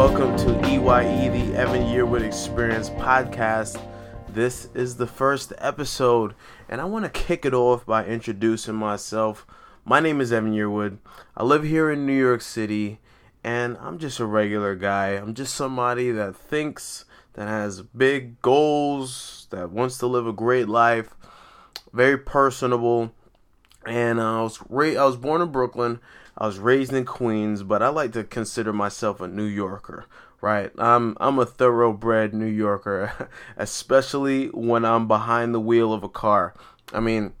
welcome to EYE, the Evan Yearwood Experience podcast. This is the first episode, and I want to kick it off by introducing myself. My name is Evan Yearwood. I live here in New York City, and I'm just a regular guy. I'm just somebody that thinks, that has big goals, that wants to live a great life, very personable. And uh, I was ra- I was born in Brooklyn. I was raised in Queens, but I like to consider myself a New Yorker, right? I'm I'm a thoroughbred New Yorker, especially when I'm behind the wheel of a car. I mean,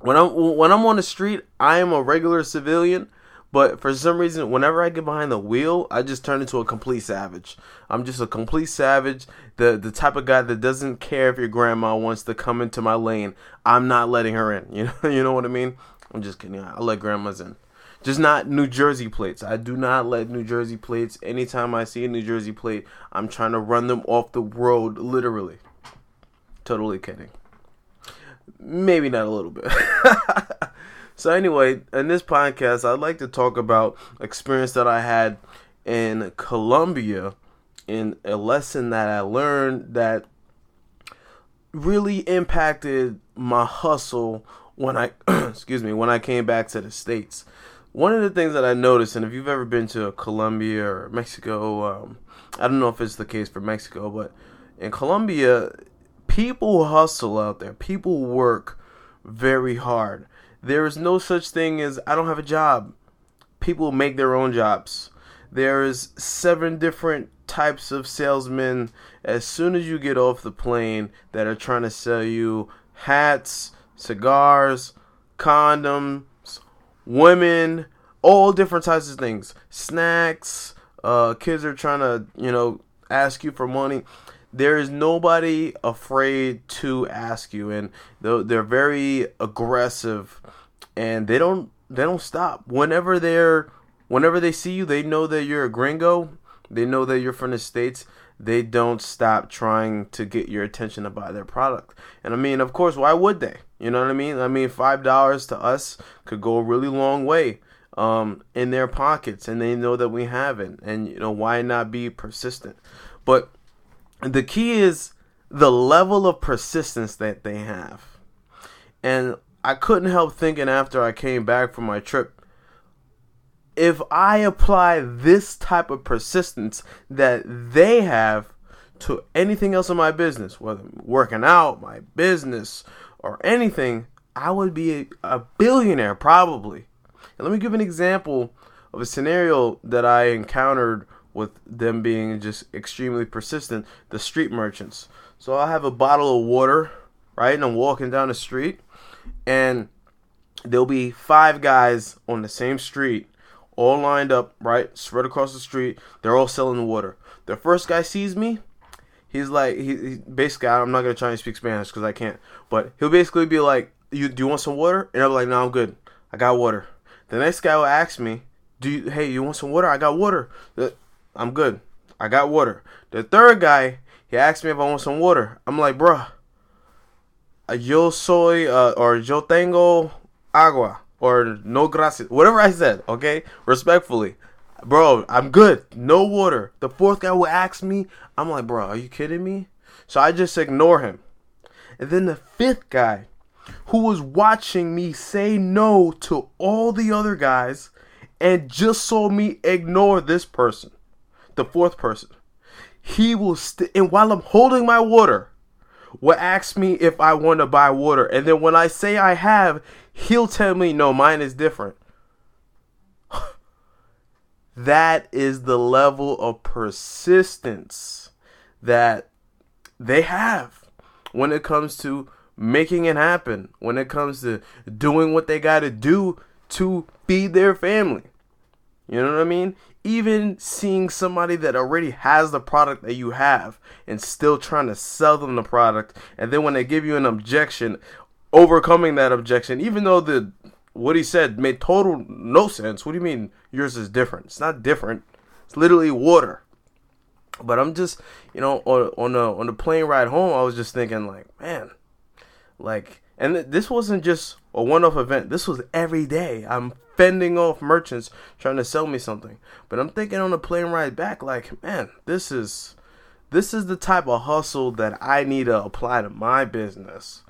when I'm when I'm on the street, I am a regular civilian, but for some reason, whenever I get behind the wheel, I just turn into a complete savage. I'm just a complete savage. The the type of guy that doesn't care if your grandma wants to come into my lane. I'm not letting her in. You know, you know what I mean? I'm just kidding. I let grandmas in. Just not New Jersey plates. I do not let New Jersey plates. Anytime I see a New Jersey plate, I'm trying to run them off the road, literally. Totally kidding. Maybe not a little bit. so anyway, in this podcast, I'd like to talk about experience that I had in Colombia in a lesson that I learned that really impacted my hustle when I excuse me, when I came back to the states one of the things that I noticed, and if you've ever been to Colombia or Mexico, um, I don't know if it's the case for Mexico, but in Colombia, people hustle out there. People work very hard. There is no such thing as I don't have a job. People make their own jobs. There's seven different types of salesmen as soon as you get off the plane that are trying to sell you hats, cigars, condoms, women, all different types of things, snacks. Uh, kids are trying to, you know, ask you for money. There is nobody afraid to ask you, and they're, very aggressive, and they don't they don't stop. Whenever they're whenever they see you, they know that you're a gringo. They know that you're from the states. They don't stop trying to get your attention to buy their product. And I mean, of course, why would they? You know what I mean? I mean, five dollars to us could go a really long way um, in their pockets, and they know that we have it. And you know, why not be persistent? But the key is the level of persistence that they have. And I couldn't help thinking after I came back from my trip, if I apply this type of persistence that they have to anything else in my business, whether working out, my business, or anything, I would be a, billionaire probably. And let me give an example of a scenario that I encountered with them being just extremely persistent the street merchants. So I have a bottle of water, right? And I'm walking down the street, and there'll be five guys on the same street, all lined up, right? Spread across the street. They're all selling water. The first guy sees me, he's like he, he basically I'm not gonna try and speak Spanish because I can't, but he'll basically be like, "You do you want some water?" And I'm like, "No, I'm good. I got water." The next guy will ask me, "Do you hey you want some water?" I got water. I'm good. I got water. The third guy he asked me if I want some water. I'm like, "Bruh, uh, yo soy uh, or yo tengo agua or no gracias, whatever I said." Okay, respectfully bro, I'm good. No water. The fourth guy will ask me. I'm like, bro, are you kidding me? So I just ignore him. And then the fifth guy, who was watching me say no to all the other guys and just saw me ignore this person, the fourth person, he will, st- and while I'm holding my water, will ask me if I want to buy water. And then when I say I have, he'll tell me, no, mine is different. That is the level of persistence that they have when it comes to making it happen, when it comes to doing what they got to do to feed their family. You know what I mean? Even seeing somebody that already has the product that you have and still trying to sell them the product, and then when they give you an objection, overcoming that objection, even though the what he said made total no sense. What do you mean yours is different? It's not different. It's literally water. But I'm just, you know, on on the on the plane ride home, I was just thinking like, man, like, and th- this wasn't just a one-off event. This was every day. I'm fending off merchants trying to sell me something. But I'm thinking on the plane ride back, like, man, this is this is the type of hustle that I need to apply to my business.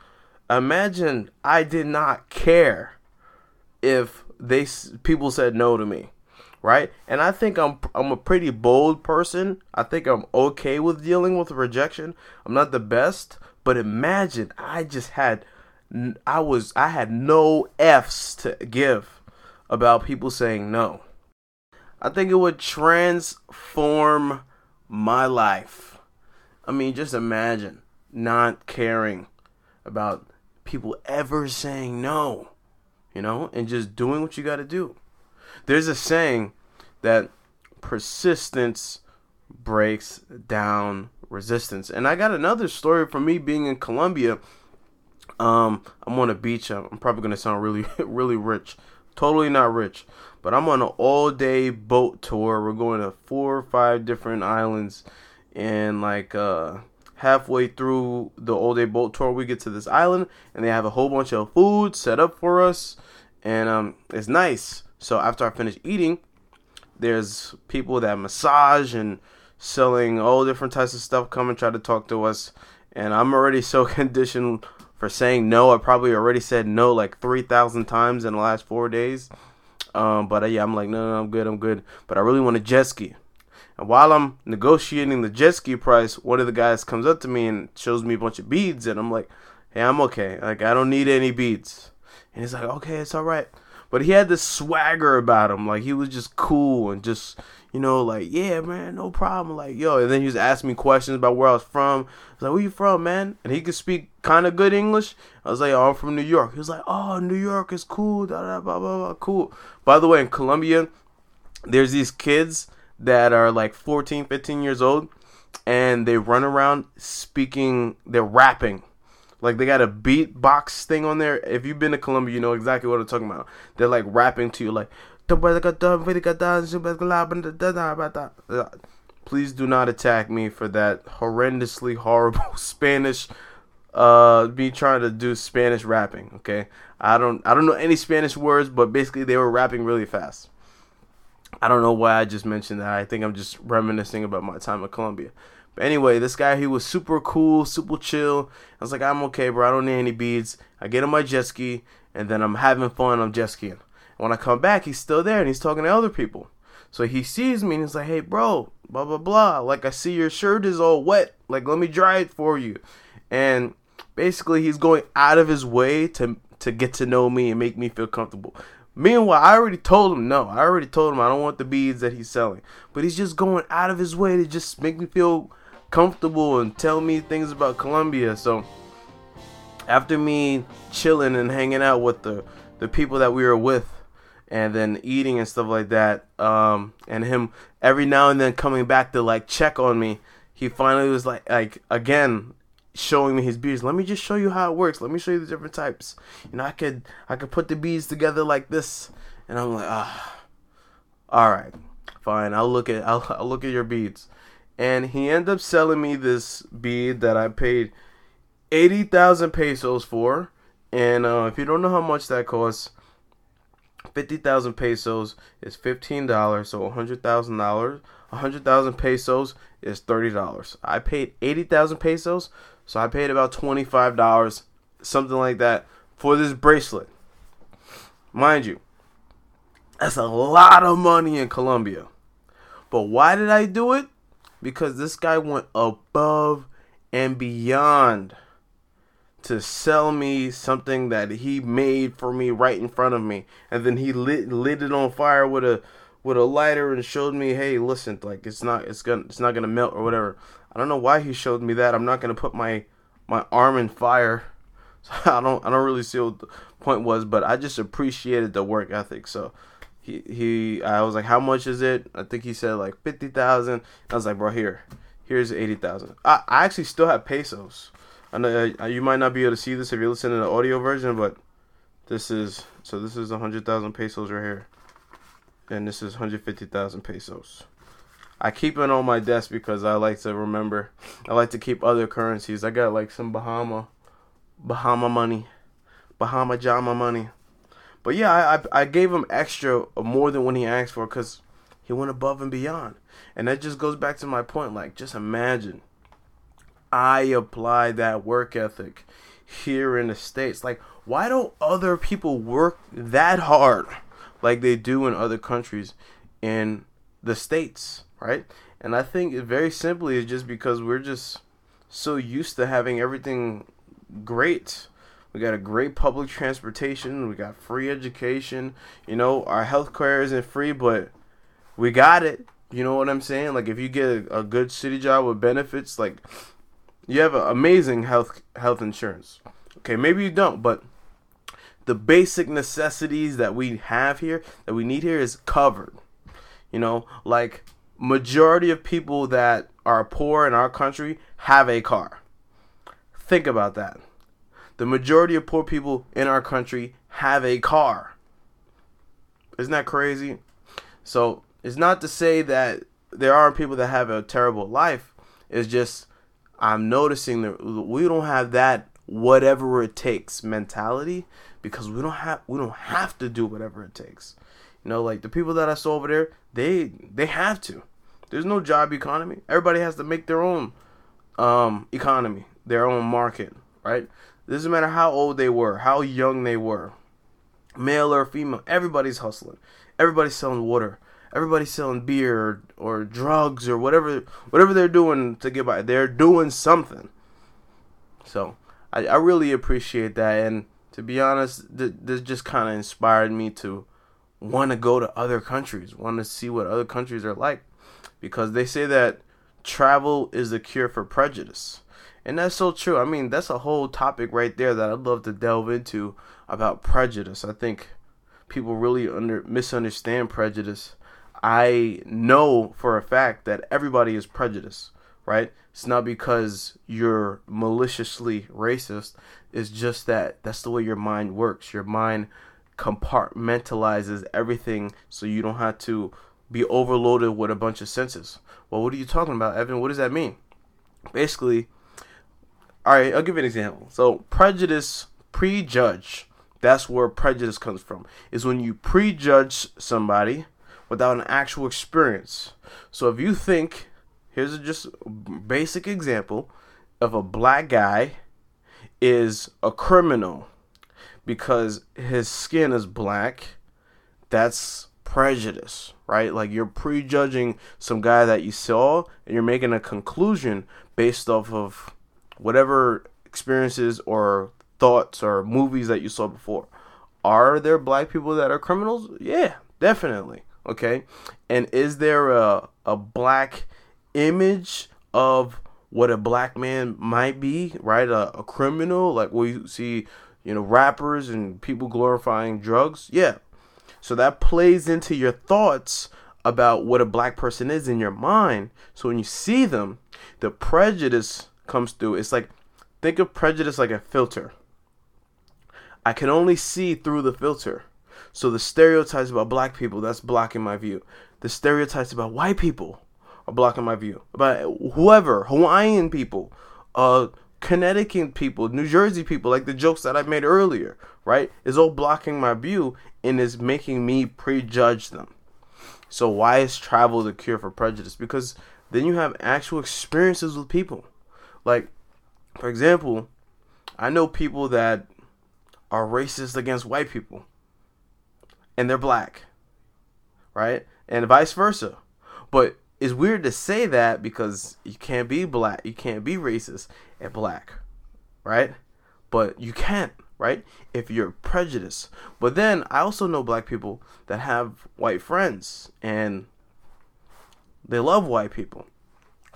Imagine I did not care if they people said no to me, right? And I think I'm I'm a pretty bold person. I think I'm okay with dealing with rejection. I'm not the best, but imagine I just had I was I had no F's to give about people saying no. I think it would transform my life. I mean, just imagine not caring about people ever saying no, you know, and just doing what you got to do. There's a saying that persistence breaks down resistance. And I got another story from me being in Colombia. Um, I'm on a beach. I'm probably gonna sound really, really rich. Totally not rich, but I'm on an all-day boat tour. We're going to four or five different islands, and like uh, halfway through the all-day boat tour, we get to this island, and they have a whole bunch of food set up for us, and um, it's nice. So after I finish eating, there's people that massage and selling all different types of stuff come and try to talk to us and i'm already so conditioned for saying no. I probably already said no like 3000 times in the last four days. Um, but uh, yeah i'm like no, no i'm good i'm good. But i really want a jet ski and while i'm negotiating the jet ski price one of the guys comes up to me and shows me a bunch of beads and i'm like hey i'm okay like i don't need any beads and he's like okay it's all right but he had this swagger about him like he was just cool and just you know, like, yeah, man, no problem. Like, yo, and then he was asking me questions about where I was from. I was like, where you from, man? And he could speak kind of good English. I was like, oh, I'm from New York. He was like, oh, New York is cool, da, da, blah, blah, blah, cool. By the way, in Colombia, there's these kids that are like 14, 15 years old, and they run around speaking, they're rapping. Like they got a beatbox thing on there. If you've been to Colombia, you know exactly what I'm talking about. They're like rapping to you, like Please do not attack me for that horrendously horrible Spanish uh me trying to do Spanish rapping, okay? I don't I don't know any Spanish words, but basically they were rapping really fast. I don't know why I just mentioned that. I think I'm just reminiscing about my time at Colombia. But anyway, this guy he was super cool, super chill. I was like, I'm okay, bro. I don't need any beads. I get on my jet ski, and then I'm having fun. I'm jet skiing when I come back, he's still there and he's talking to other people. So he sees me and he's like, hey, bro, blah, blah, blah. Like, I see your shirt is all wet. Like, let me dry it for you. And basically, he's going out of his way to, to get to know me and make me feel comfortable. Meanwhile, I already told him no. I already told him I don't want the beads that he's selling. But he's just going out of his way to just make me feel comfortable and tell me things about Colombia. So after me chilling and hanging out with the, the people that we were with and then eating and stuff like that. Um, and him every now and then coming back to like check on me. He finally was like, like again, showing me his beads. Let me just show you how it works. Let me show you the different types. Know, I could I could put the beads together like this, and I'm like, ah, all right, fine. I'll look at I'll, I'll look at your beads. And he ended up selling me this bead that I paid eighty thousand pesos for. And uh, if you don't know how much that costs, 50,000 pesos is $15, so $100,000. 100,000 pesos is $30. I paid 80,000 pesos, so I paid about $25, something like that, for this bracelet. Mind you, that's a lot of money in Colombia. But why did I do it? Because this guy went above and beyond to sell me something that he made for me right in front of me and then he lit lit it on fire with a with a lighter and showed me hey listen like it's not it's gonna it's not gonna melt or whatever i don't know why he showed me that. I'm not gonna put my my arm in fire. So i don't i don't really see what the point was but i just appreciated the work ethic. So he he i was like how much is it? I think he said like 50000 i was like bro here here's 80000 I, I actually still have pesos. I know uh, you might not be able to see this if you're listening to the audio version, but this is so this is hundred thousand pesos right here, and this is hundred fifty thousand pesos. I keep it on my desk because I like to remember. I like to keep other currencies. I got like some Bahama, Bahama money, Bahama Jama money. But yeah, I, I, I gave him extra uh, more than when he asked for because he went above and beyond. And that just goes back to my point. Like, just imagine I apply that work ethic here in the States. Like, why don't other people work that hard like they do in other countries in the States, right? And I think very simply is just because we're just so used to having everything great. We got a great public transportation. We got free education. You know, our health care isn't free, but we got it. You know what I'm saying? Like, if you get a, a good city job with benefits, like, you have amazing health health insurance. Okay, maybe you don't, but the basic necessities that we have here, that we need here, is covered. You know, like majority of people that are poor in our country have a car. Think about that. The majority of poor people in our country have a car. Isn't that crazy? So it's not to say that there aren't people that have a terrible life. It's just I'm noticing that we don't have that whatever it takes mentality because we don't have we don't have to do whatever it takes. Know, like the people that I saw over there, they they have to. There's no job economy. Everybody has to make their own um, economy, their own market, right? Doesn't matter how old they were, how young they were, male or female. Everybody's hustling. Everybody's selling water. Everybody's selling beer or, or drugs or whatever whatever they're doing to get by. They're doing something. So I, I really appreciate that, and to be honest, th- this just kind of inspired me to want to go to other countries, want to see what other countries are like, because they say that travel is the cure for prejudice. And that's so true. I mean, that's a whole topic right there that I'd love to delve into about prejudice. I think people really under misunderstand prejudice. I know for a fact that everybody is prejudiced, right? It's not because you're maliciously racist. It's just that that's the way your mind works. Your mind compartmentalizes everything so you don't have to be overloaded with a bunch of senses. Well, what are you talking about, Evan? What does that mean? Basically, all right, I'll give you an example. So, prejudice, prejudge, that's where prejudice comes from, is when you prejudge somebody without an actual experience. So, if you think, here's a just basic example of a black guy is a criminal because his skin is black, that's prejudice, right? Like you're prejudging some guy that you saw and you're making a conclusion based off of whatever experiences or thoughts or movies that you saw before. Are there black people that are criminals? Yeah, definitely. Okay. And is there a, a black image of what a black man might be, right? A, a criminal, like we see you know, rappers and people glorifying drugs. Yeah. So that plays into your thoughts about what a black person is in your mind. So when you see them, the prejudice comes through. It's like think of prejudice like a filter. I can only see through the filter. So the stereotypes about black people, that's blocking my view. The stereotypes about white people are blocking my view. About whoever, Hawaiian people, uh, Connecticut people, New Jersey people, like the jokes that I made earlier, right, is all blocking my view and is making me prejudge them. So why is travel the cure for prejudice? Because then you have actual experiences with people. Like, for example, I know people that are racist against white people and they're black, right? And vice versa. But it's weird to say that because you can't be black, you can't be racist and black, right? But you can't, right? If you're prejudiced. But then I also know black people that have white friends and they love white people,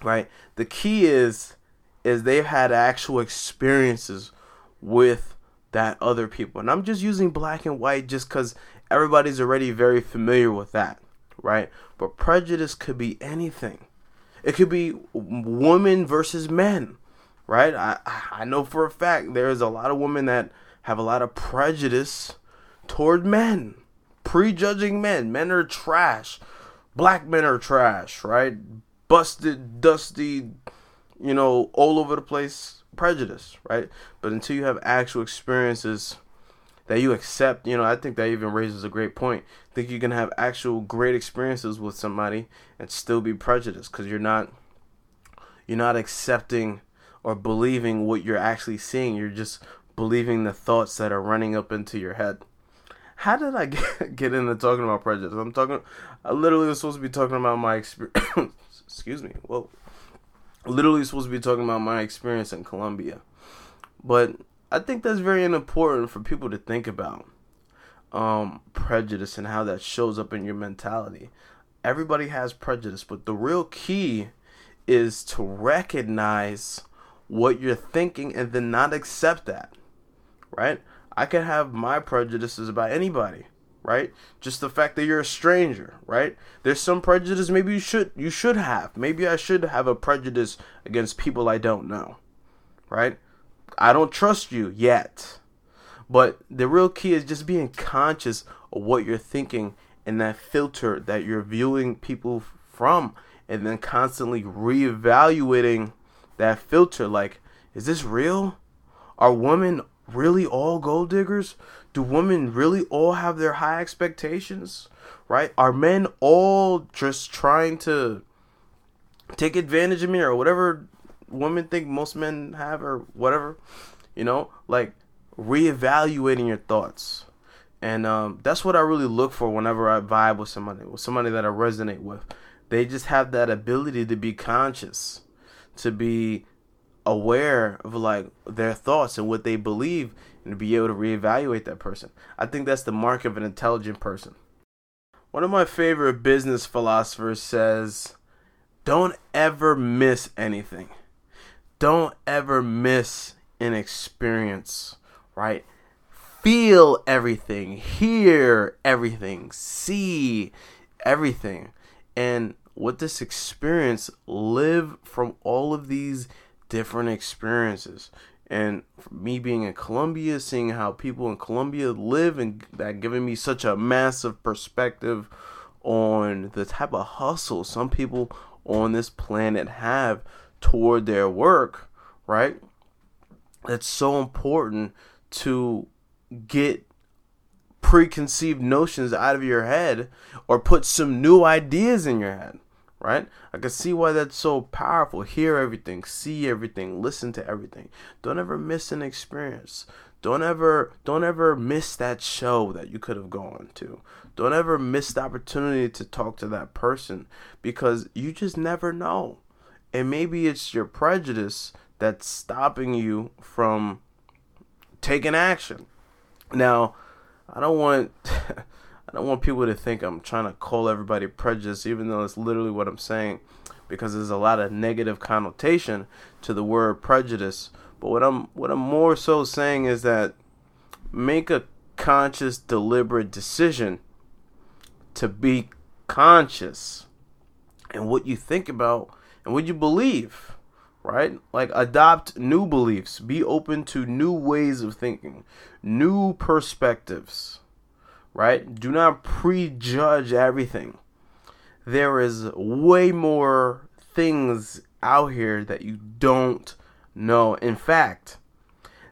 right? The key is is they've had actual experiences with that other people. And I'm just using black and white just cuz everybody's already very familiar with that, right? But prejudice could be anything. It could be women versus men, right? I I know for a fact there's a lot of women that have a lot of prejudice toward men, prejudging men. Men are trash. Black men are trash, right? Busted, dusty, you know, all over the place prejudice, right? But until you have actual experiences, that you accept, you know, I think that even raises a great point. I think you can have actual great experiences with somebody and still be prejudiced because you're not you're not accepting or believing what you're actually seeing. You're just believing the thoughts that are running up into your head. How did I get, into talking about prejudice? I'm talking. I literally was supposed to be talking about my experience. excuse me. Whoa. Literally supposed to be talking about my experience in Colombia, but I think that's very important for people to think about. Um, prejudice and how that shows up in your mentality. Everybody has prejudice, but the real key is to recognize what you're thinking and then not accept that. Right? I can have my prejudices about anybody, right? Just the fact that you're a stranger, right? There's some prejudice maybe you should you should have. Maybe I should have a prejudice against people I don't know. Right? I don't trust you yet. But the real key is just being conscious of what you're thinking and that filter that you're viewing people from and then constantly reevaluating that filter like is this real? Are women really all gold diggers? Do women really all have their high expectations? Right? Are men all just trying to take advantage of me or whatever women think most men have or whatever? You know, like reevaluating your thoughts. And um, that's what I really look for whenever I vibe with somebody, with somebody that I resonate with. They just have that ability to be conscious, to be aware of like their thoughts and what they believe and to be able to reevaluate that person. I think that's the mark of an intelligent person. One of my favorite business philosophers says, "Don't ever miss anything. Don't ever miss an experience, right? Feel everything, hear everything, see everything. And with this experience, live from all of these different experiences. And me being in Colombia, seeing how people in Colombia live, and that giving me such a massive perspective on the type of hustle some people on this planet have toward their work, right? It's so important to get preconceived notions out of your head or put some new ideas in your head right? I can see why that's so powerful. Hear everything, see everything, listen to everything. Don't ever miss an experience. Don't ever don't ever miss that show that you could have gone to. Don't ever miss the opportunity to talk to that person because you just never know. And maybe it's your prejudice that's stopping you from taking action. Now, I don't want I don't want people to think I'm trying to call everybody prejudiced, even though it's literally what I'm saying, because there's a lot of negative connotation to the word prejudice. But what I'm what I'm more so saying is that make a conscious, deliberate decision to be conscious and what you think about and what you believe, right? Like adopt new beliefs, be open to new ways of thinking, new perspectives right? Do not prejudge everything. There is way more things out here that you don't know. In fact,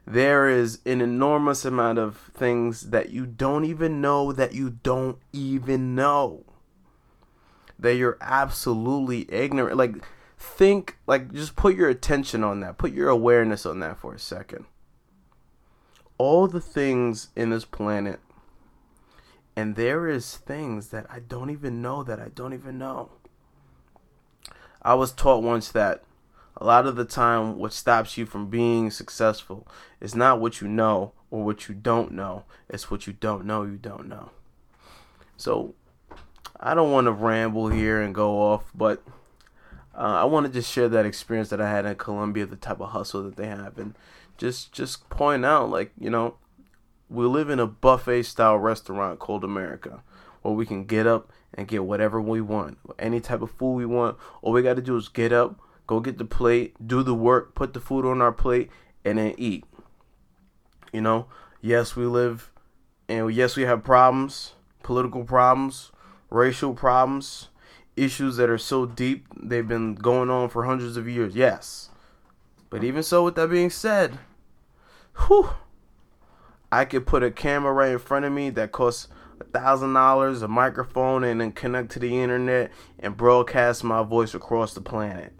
there is an enormous amount of things that you don't even know that you don't even know. That you're absolutely ignorant. Like, think, like, just put your attention on that, put your awareness on that for a second. All the things in this planet and there is things that I don't even know that I don't even know. I was taught once that a lot of the time what stops you from being successful is not what you know or what you don't know, it's what you don't know you don't know. So I don't want to ramble here and go off, but uh, I want to just share that experience that I had in Colombia, the type of hustle that they have, and just just point out like you know we live in a buffet style restaurant called America where we can get up and get whatever we want, any type of food we want. All we got to do is get up, go get the plate, do the work, put the food on our plate, and then eat. You know, yes, we live and yes, we have problems, political problems, racial problems, issues that are so deep they've been going on for hundreds of years. Yes. But even so, with that being said, whew I could put a camera right in front of me that costs thousand dollars, a microphone, and then connect to the internet and broadcast my voice across the planet.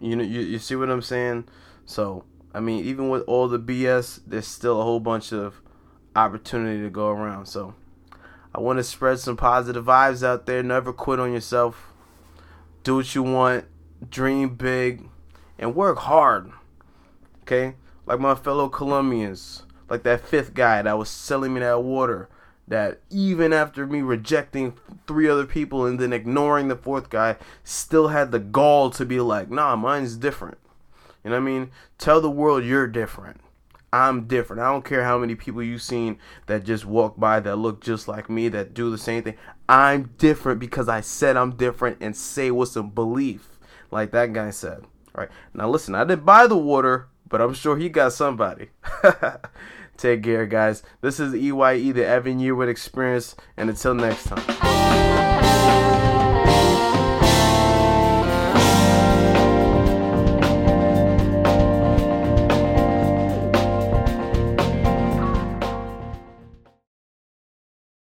You know, you, you see what I'm saying? So, I mean, even with all the BS, there's still a whole bunch of opportunity to go around. So, I want to spread some positive vibes out there. Never quit on yourself. Do what you want. Dream big and work hard. Okay? Like my fellow Colombians, like that fifth guy that was selling me that water that even after me rejecting three other people and then ignoring the fourth guy, still had the gall to be like, nah, mine's different. You know what I mean? Tell the world you're different. I'm different. I don't care how many people you've seen that just walk by that look just like me, that do the same thing. I'm different because I said I'm different and say with some belief, like that guy said. All right. Now listen, I didn't buy the water, but I'm sure he got somebody. Take care, guys. This is EYE, the Evan Yearwood Experience, and until next time.